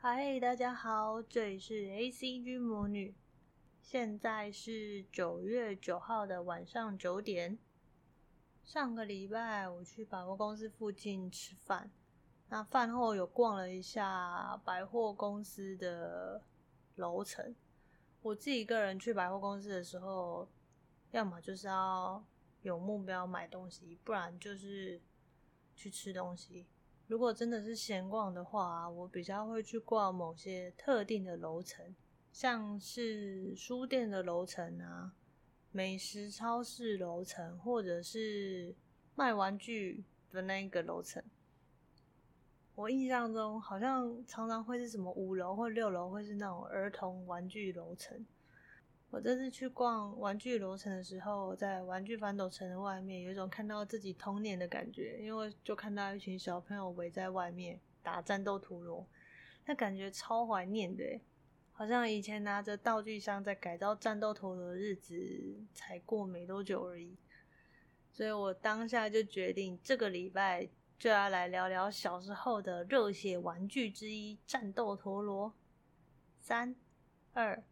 嗨，大家好，这里是 ACG 魔女。现在是九月九号的晚上九点。上个礼拜我去百货公司附近吃饭，那饭后有逛了一下百货公司的楼层。我自己一个人去百货公司的时候，要么就是要有目标买东西，不然就是去吃东西。如果真的是闲逛的话，我比较会去逛某些特定的楼层，像是书店的楼层啊、美食超市楼层，或者是卖玩具的那一个楼层。我印象中好像常常会是什么五楼或六楼会是那种儿童玩具楼层。我这次去逛玩具楼层的时候，在玩具反斗城的外面，有一种看到自己童年的感觉，因为就看到一群小朋友围在外面打战斗陀螺，那感觉超怀念的，好像以前拿着道具箱在改造战斗陀螺的日子才过没多久而已。所以我当下就决定，这个礼拜就要来聊聊小时候的热血玩具之一——战斗陀螺。三、二、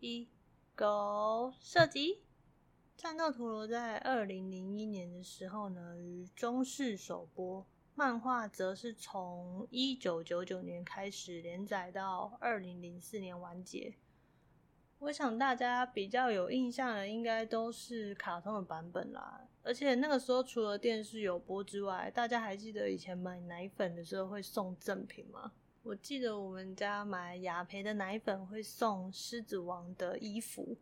一。狗射击！战斗陀螺在二零零一年的时候呢，于中视首播。漫画则是从一九九九年开始连载到二零零四年完结。我想大家比较有印象的，应该都是卡通的版本啦。而且那个时候除了电视有播之外，大家还记得以前买奶粉的时候会送赠品吗？我记得我们家买雅培的奶粉会送狮子王的衣服，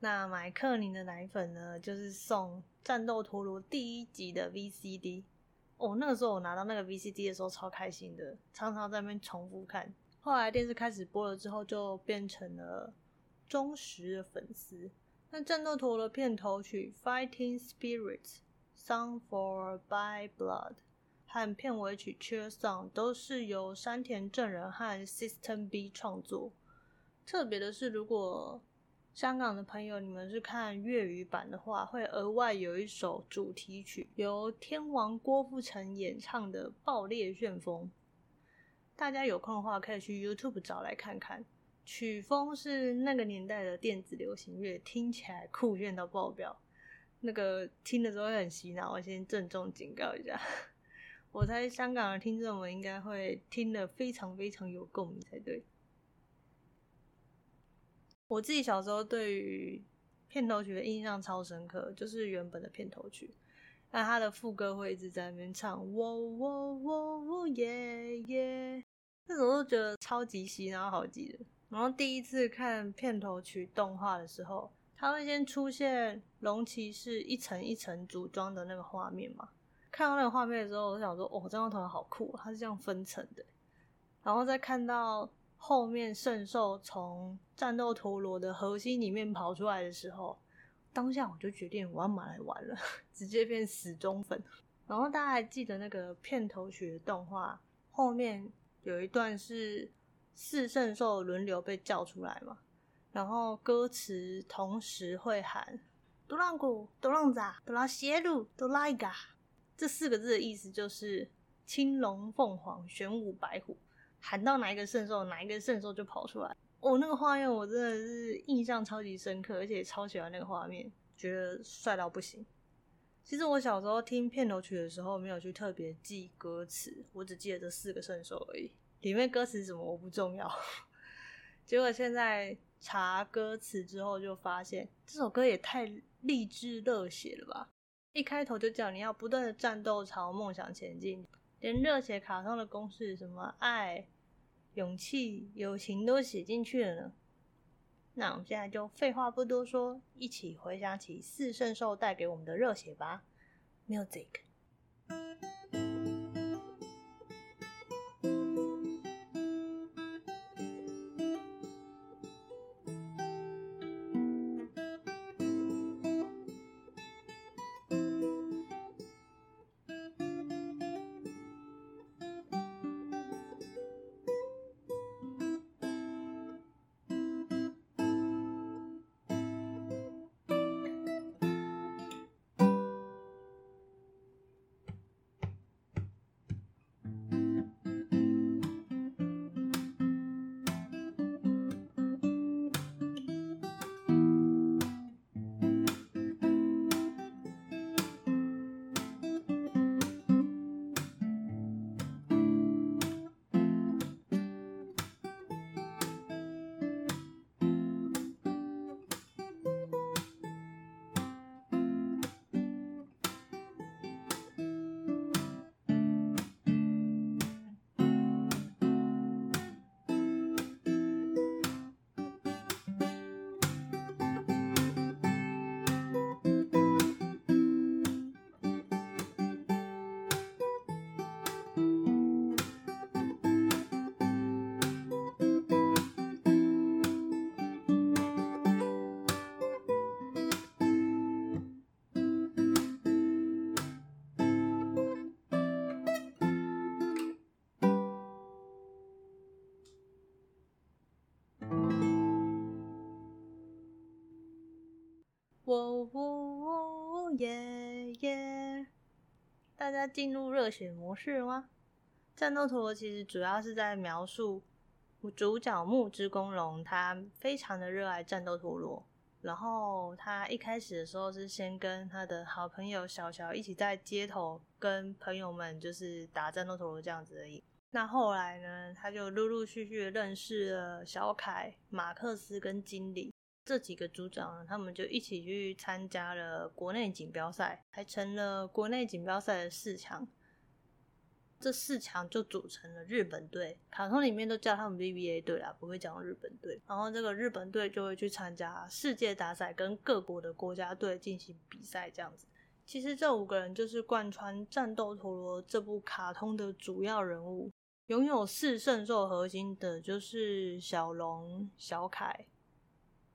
那买克林的奶粉呢，就是送战斗陀螺第一集的 VCD。哦，那个时候我拿到那个 VCD 的时候超开心的，常常在那边重复看。后来电视开始播了之后，就变成了忠实的粉丝。那战斗陀螺片头曲《Fighting Spirit》，《Song for By Blood》。和片尾曲《Cheer Song》都是由山田正人和 System B 创作。特别的是，如果香港的朋友你们是看粤语版的话，会额外有一首主题曲，由天王郭富城演唱的《爆裂旋风》。大家有空的话，可以去 YouTube 找来看看。曲风是那个年代的电子流行乐，听起来酷炫到爆表。那个听的时候会很洗脑，我先郑重警告一下。我猜香港的听众们应该会听得非常非常有共鸣才对。我自己小时候对于片头曲的印象超深刻，就是原本的片头曲，那他的副歌会一直在那边唱“喔喔喔喔耶耶”，那时候都觉得超级洗脑好记的。然后第一次看片头曲动画的时候，它会先出现龙骑士一层一层组装的那个画面嘛。看到那个画面的时候，我想说：“哦，这张图好酷，它是这样分层的。”然后再看到后面圣兽从战斗陀螺的核心里面跑出来的时候，当下我就决定我要买来玩了，直接变死忠粉。然后大家还记得那个片头曲的动画后面有一段是四圣兽轮流被叫出来嘛？然后歌词同时会喊：“多浪古、多浪扎、多拉邪路、多拉伊嘎。”这四个字的意思就是青龙凤凰玄武白虎，喊到哪一个圣兽，哪一个圣兽就跑出来。哦，那个画面我真的是印象超级深刻，而且超喜欢那个画面，觉得帅到不行。其实我小时候听片头曲的时候，没有去特别记歌词，我只记得这四个圣兽而已。里面歌词什么我不重要。结果现在查歌词之后，就发现这首歌也太励志热血了吧！一开头就叫你要不断的战斗，朝梦想前进，连热血卡通的公式，什么爱、勇气、友情都写进去了呢。那我们现在就废话不多说，一起回想起四圣兽带给我们的热血吧，Music。耶耶！大家进入热血模式了吗？战斗陀螺其实主要是在描述主角木之公龙，他非常的热爱战斗陀螺。然后他一开始的时候是先跟他的好朋友小乔一起在街头跟朋友们就是打战斗陀螺这样子而已。那后来呢，他就陆陆续续认识了小凯、马克思跟经理这几个组长呢，他们就一起去参加了国内锦标赛，还成了国内锦标赛的四强。这四强就组成了日本队，卡通里面都叫他们 VBA 队啦，不会讲日本队。然后这个日本队就会去参加世界大赛，跟各国的国家队进行比赛，这样子。其实这五个人就是贯穿《战斗陀螺》这部卡通的主要人物，拥有四圣兽核心的就是小龙、小凯、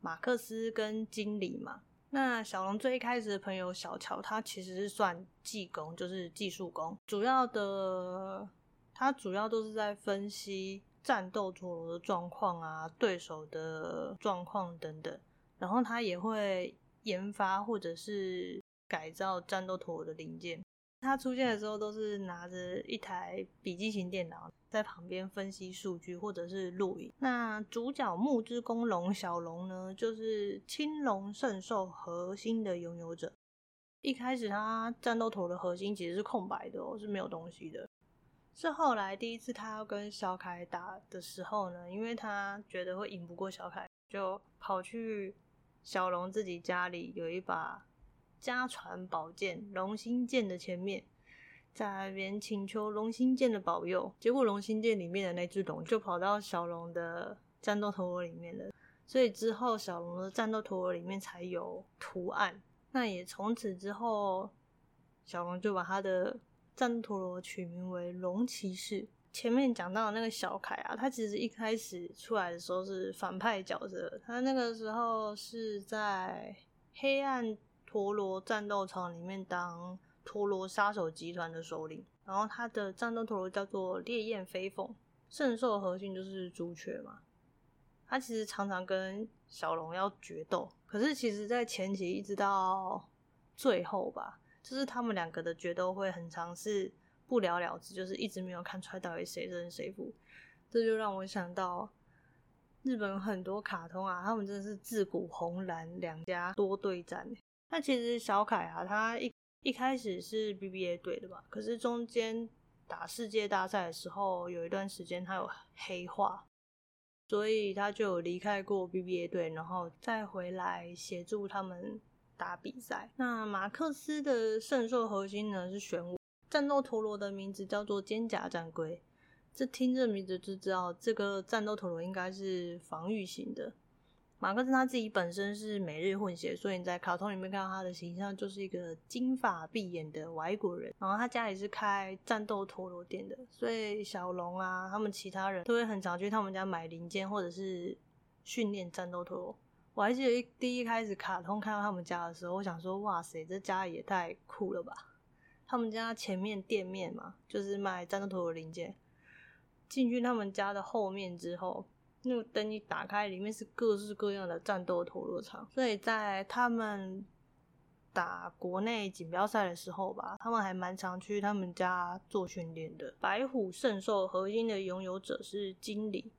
马克思跟经理嘛。那小龙最一开始的朋友小乔，他其实是算技工，就是技术工。主要的，他主要都是在分析战斗陀螺的状况啊，对手的状况等等。然后他也会研发或者是改造战斗陀螺的零件。他出现的时候都是拿着一台笔记型电脑在旁边分析数据或者是录影。那主角木之公龙小龙呢，就是青龙圣兽核心的拥有者。一开始他战斗陀的核心其实是空白的哦，是没有东西的。是后来第一次他要跟小凯打的时候呢，因为他觉得会赢不过小凯，就跑去小龙自己家里有一把。家传宝剑龙心剑的前面，在那边请求龙心剑的保佑，结果龙心剑里面的那只龙就跑到小龙的战斗陀螺里面了，所以之后小龙的战斗陀螺里面才有图案。那也从此之后，小龙就把他的战斗陀螺取名为龙骑士。前面讲到的那个小凯啊，他其实一开始出来的时候是反派角色，他那个时候是在黑暗。陀螺战斗场里面当陀螺杀手集团的首领，然后他的战斗陀螺叫做烈焰飞凤，圣兽核心就是朱雀嘛。他其实常常跟小龙要决斗，可是其实在前期一直到最后吧，就是他们两个的决斗会很常是不了了之，就是一直没有看出来到底谁胜谁负。这就让我想到日本很多卡通啊，他们真的是自古红蓝两家多对战。那其实小凯啊，他一一开始是 BBA 队的吧，可是中间打世界大赛的时候，有一段时间他有黑化，所以他就有离开过 BBA 队，然后再回来协助他们打比赛。那马克思的圣兽核心呢是玄武，战斗陀螺的名字叫做肩甲战龟，这听这名字就知道这个战斗陀螺应该是防御型的。马克思他自己本身是美日混血，所以你在卡通里面看到他的形象就是一个金发碧眼的外国人。然后他家里是开战斗陀螺店的，所以小龙啊，他们其他人都会很常去他们家买零件或者是训练战斗陀螺。我还记得一第一开始卡通看到他们家的时候，我想说哇塞，这家也太酷了吧！他们家前面店面嘛，就是卖战斗陀螺零件。进去他们家的后面之后。那个灯一打开，里面是各式各样的战斗陀螺场，所以在他们打国内锦标赛的时候吧，他们还蛮常去他们家做训练的。白虎圣兽核心的拥有者是经理，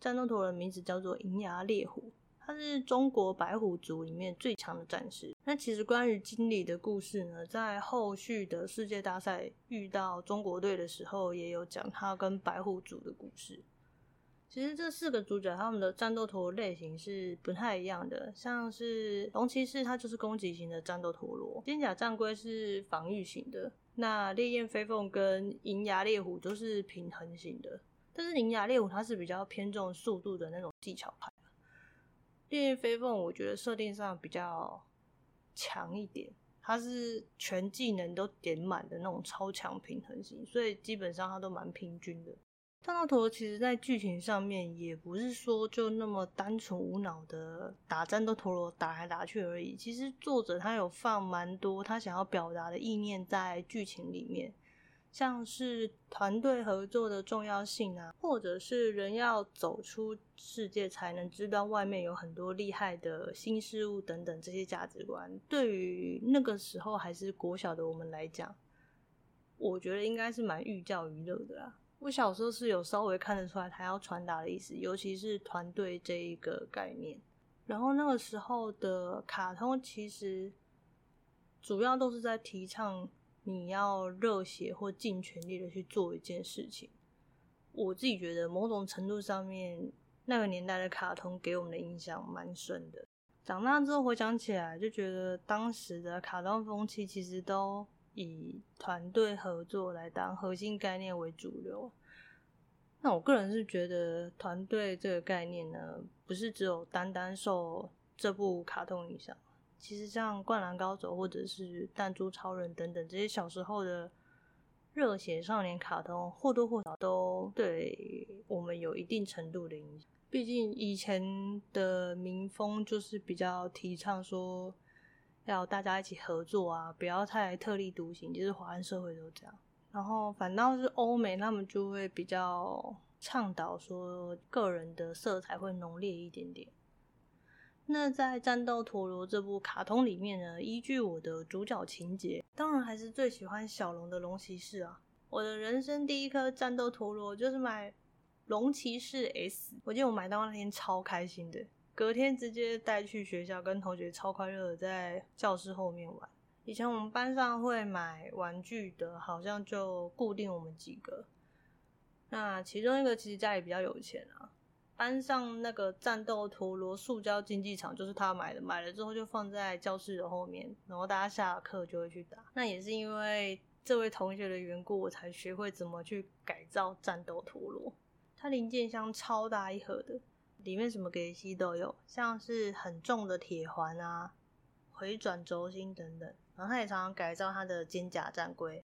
战斗陀螺的名字叫做银牙烈虎，他是中国白虎族里面最强的战士。那其实关于经理的故事呢，在后续的世界大赛遇到中国队的时候，也有讲他跟白虎族的故事。其实这四个主角他们的战斗陀螺类型是不太一样的，像是龙骑士，它就是攻击型的战斗陀螺；肩甲战龟是防御型的；那烈焰飞凤跟银牙猎虎都是平衡型的。但是银牙猎虎它是比较偏重速度的那种技巧派，烈焰飞凤我觉得设定上比较强一点，它是全技能都点满的那种超强平衡型，所以基本上它都蛮平均的。战斗陀螺其实，在剧情上面也不是说就那么单纯无脑的打战斗陀螺打来打去而已。其实作者他有放蛮多他想要表达的意念在剧情里面，像是团队合作的重要性啊，或者是人要走出世界才能知道外面有很多厉害的新事物等等这些价值观，对于那个时候还是国小的我们来讲，我觉得应该是蛮寓教于乐的啦。我小时候是有稍微看得出来他要传达的意思，尤其是团队这一个概念。然后那个时候的卡通其实主要都是在提倡。你要热血或尽全力的去做一件事情，我自己觉得某种程度上面，那个年代的卡通给我们的印象蛮深的。长大之后回想起来，就觉得当时的卡通风气其实都以团队合作来当核心概念为主流。那我个人是觉得团队这个概念呢，不是只有单单受这部卡通影响。其实像《灌篮高手》或者是《弹珠超人》等等这些小时候的热血少年卡通，或多或少都对我们有一定程度的影响。毕竟以前的民风就是比较提倡说要大家一起合作啊，不要太特立独行。就是华人社会都这样。然后反倒是欧美，他们就会比较倡导说个人的色彩会浓烈一点点。那在《战斗陀螺》这部卡通里面呢，依据我的主角情节，当然还是最喜欢小龙的龙骑士啊！我的人生第一颗战斗陀螺就是买龙骑士 S，我记得我买到那天超开心的，隔天直接带去学校，跟同学超快乐的在教室后面玩。以前我们班上会买玩具的，好像就固定我们几个，那其中一个其实家里比较有钱啊。班上那个战斗陀螺塑胶竞技场就是他买的，买了之后就放在教室的后面，然后大家下课就会去打。那也是因为这位同学的缘故，我才学会怎么去改造战斗陀螺。它零件箱超大一盒的，里面什么给西都有，像是很重的铁环啊、回转轴心等等。然后他也常常改造他的肩甲战龟，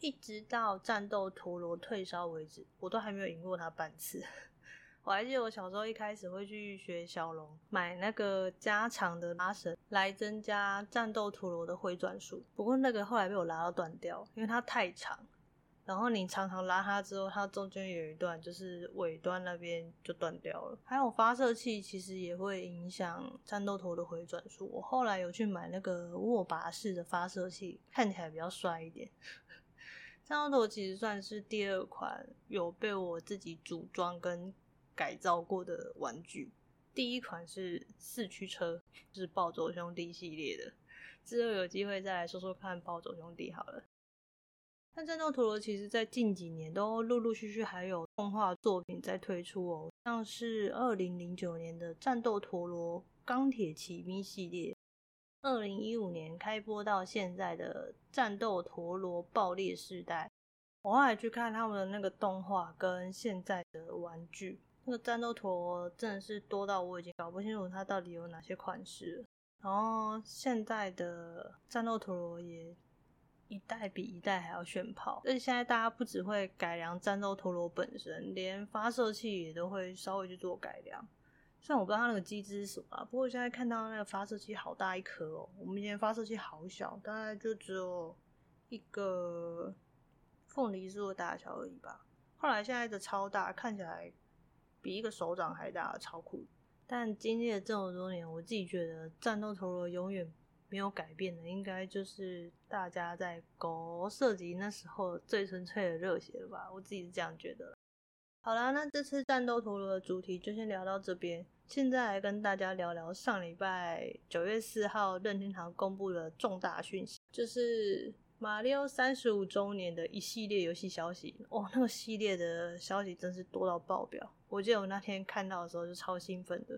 一直到战斗陀螺退烧为止，我都还没有赢过他半次。我还记得我小时候一开始会去学小龙，买那个加长的拉绳来增加战斗陀螺的回转数。不过那个后来被我拉到断掉，因为它太长，然后你常常拉它之后，它中间有一段就是尾端那边就断掉了。还有发射器其实也会影响战斗陀的回转数。我后来有去买那个握把式的发射器，看起来比较帅一点。战斗陀螺其实算是第二款有被我自己组装跟改造过的玩具，第一款是四驱车，就是暴走兄弟系列的。之后有机会再来说说看暴走兄弟好了。但战斗陀螺其实在近几年都陆陆续续还有动画作品在推出哦，像是二零零九年的战斗陀螺钢铁奇兵系列，二零一五年开播到现在的战斗陀螺爆裂世代。我后来去看他们的那个动画跟现在的玩具。那个战斗陀螺真的是多到我已经搞不清楚它到底有哪些款式。然后现在的战斗陀螺也一代比一代还要炫炮，而且现在大家不只会改良战斗陀螺本身，连发射器也都会稍微去做改良。虽然我不知道它那个机制是什么，不过现在看到那个发射器好大一颗哦，我们以前发射器好小，大概就只有一个凤梨树的大小而已吧。后来现在的超大，看起来。比一个手掌还大，超酷！但经历了这么多年，我自己觉得战斗陀螺永远没有改变的，应该就是大家在搞射击那时候最纯粹的热血了吧？我自己是这样觉得。好啦，那这次战斗陀螺的主题就先聊到这边。现在来跟大家聊聊上礼拜九月四号任天堂公布的重大讯息，就是。马里奥三十五周年的一系列游戏消息，哦，那个系列的消息真是多到爆表。我记得我那天看到的时候就超兴奋的，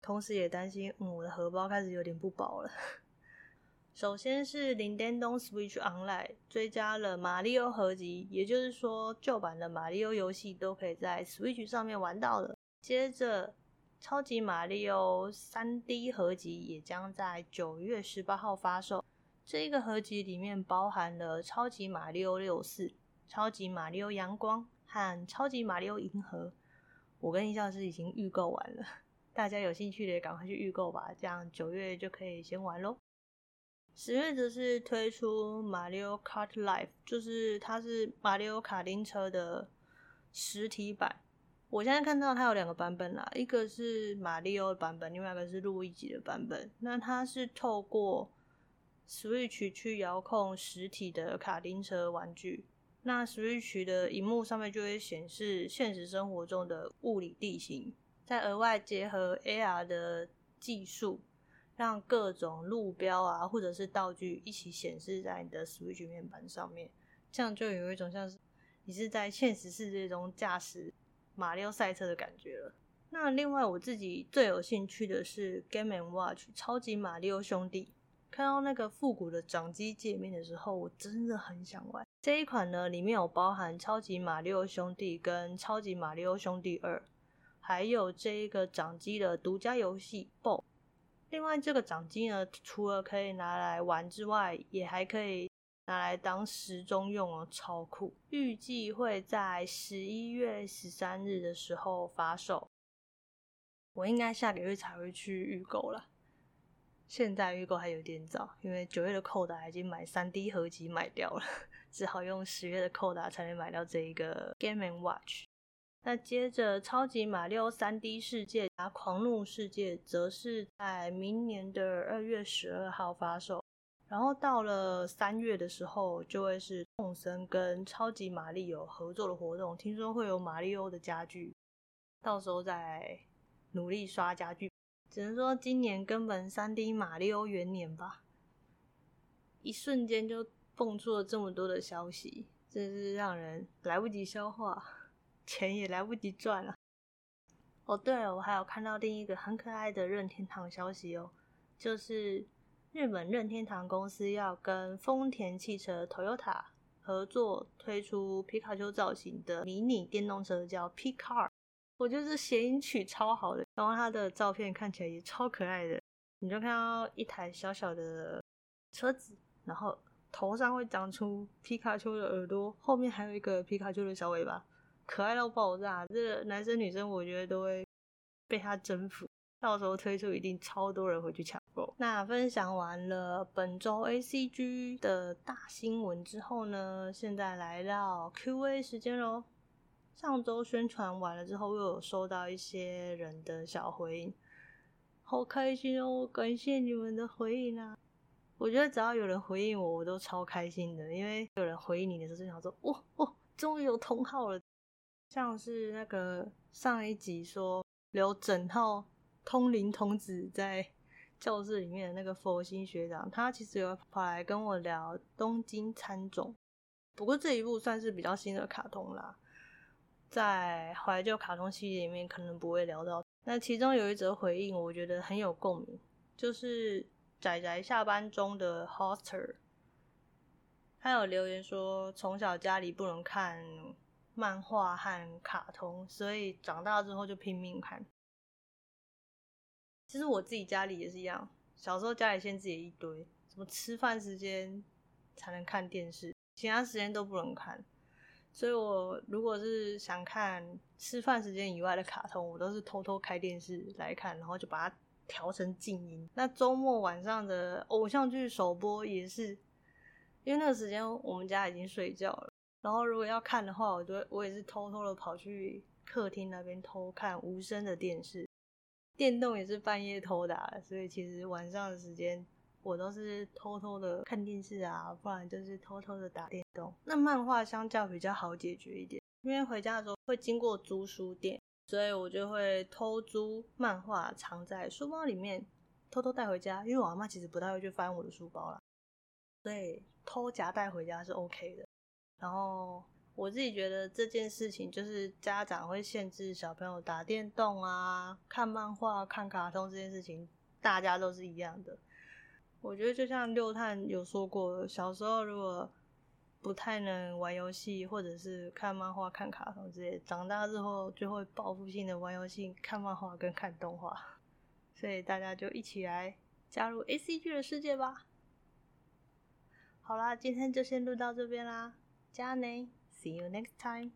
同时也担心，嗯，我的荷包开始有点不保了。首先是 Nintendo Switch Online 追加了马里奥合集，也就是说旧版的马里奥游戏都可以在 Switch 上面玩到了。接着，超级马里奥 3D 合集也将在九月十八号发售。这一个合集里面包含了超级马里奥六四、超级马里奥阳光和超级马里奥银河。我跟音效师已经预购完了，大家有兴趣的赶快去预购吧，这样九月就可以先玩喽。十月则是推出马里奥 Kart Live，就是它是马里奥卡丁车的实体版。我现在看到它有两个版本啦，一个是马里奥版本，另外一个是路易吉的版本。那它是透过 Switch 去遥控实体的卡丁车玩具。那 Switch 的荧幕上面就会显示现实生活中的物理地形，再额外结合 AR 的技术，让各种路标啊或者是道具一起显示在你的 Switch 面板上面，这样就有一种像是你是在现实世界中驾驶马里奥赛车的感觉了。那另外我自己最有兴趣的是 Game and Watch 超级马里奥兄弟。看到那个复古的掌机界面的时候，我真的很想玩这一款呢。里面有包含《超级马里奥兄弟》跟《超级马里奥兄弟二》，还有这一个掌机的独家游戏《Bow》。另外，这个掌机呢，除了可以拿来玩之外，也还可以拿来当时钟用哦，超酷！预计会在十一月十三日的时候发售，我应该下个月才会去预购了。现在预购还有点早，因为九月的扣打已经买三 D 合集买掉了，只好用十月的扣打才能买到这一个 Game and Watch。那接着，超级马里奥三 D 世界加狂怒世界则是在明年的二月十二号发售，然后到了三月的时候，就会是动森跟超级玛丽有合作的活动，听说会有马里奥的家具，到时候再努力刷家具。只能说今年根本三 D 马里奥元年吧，一瞬间就蹦出了这么多的消息，真是让人来不及消化，钱也来不及赚了。哦，对了，我还有看到另一个很可爱的任天堂消息哦，就是日本任天堂公司要跟丰田汽车 Toyota 合作推出皮卡丘造型的迷你电动车，叫 P-Car。我觉得谐音曲超好的，然后它的照片看起来也超可爱的。你就看到一台小小的车子，然后头上会长出皮卡丘的耳朵，后面还有一个皮卡丘的小尾巴，可爱到爆炸。这个男生女生我觉得都会被他征服。到时候推出一定超多人会去抢购。那分享完了本周 ACG 的大新闻之后呢，现在来到 QA 时间喽。上周宣传完了之后，又有收到一些人的小回应，好开心哦！感谢你们的回应啊！我觉得只要有人回应我，我都超开心的，因为有人回应你的时候，就想说，哇哇，终于有同号了。像是那个上一集说留整套通灵童子在教室里面的那个佛心学长，他其实有跑来跟我聊东京餐种，不过这一部算是比较新的卡通啦。在怀旧卡通系列里面，可能不会聊到。那其中有一则回应，我觉得很有共鸣，就是仔仔下班中的 Hoster，他有留言说，从小家里不能看漫画和卡通，所以长大之后就拼命看。其实我自己家里也是一样，小时候家里限制也一堆，什么吃饭时间才能看电视，其他时间都不能看。所以我如果是想看吃饭时间以外的卡通，我都是偷偷开电视来看，然后就把它调成静音。那周末晚上的偶像剧首播也是，因为那个时间我们家已经睡觉了。然后如果要看的话，我就我也是偷偷的跑去客厅那边偷看无声的电视。电动也是半夜偷打，所以其实晚上的时间。我都是偷偷的看电视啊，不然就是偷偷的打电动。那漫画相较比较好解决一点，因为回家的时候会经过租书店，所以我就会偷租漫画，藏在书包里面，偷偷带回家。因为我阿妈其实不太会去翻我的书包啦，所以偷夹带回家是 OK 的。然后我自己觉得这件事情，就是家长会限制小朋友打电动啊、看漫画、看卡通这件事情，大家都是一样的。我觉得就像六探有说过，小时候如果不太能玩游戏，或者是看漫画、看卡通之类，长大之后就会报复性的玩游戏、看漫画跟看动画。所以大家就一起来加入 ACG 的世界吧。好啦，今天就先录到这边啦，See you next time.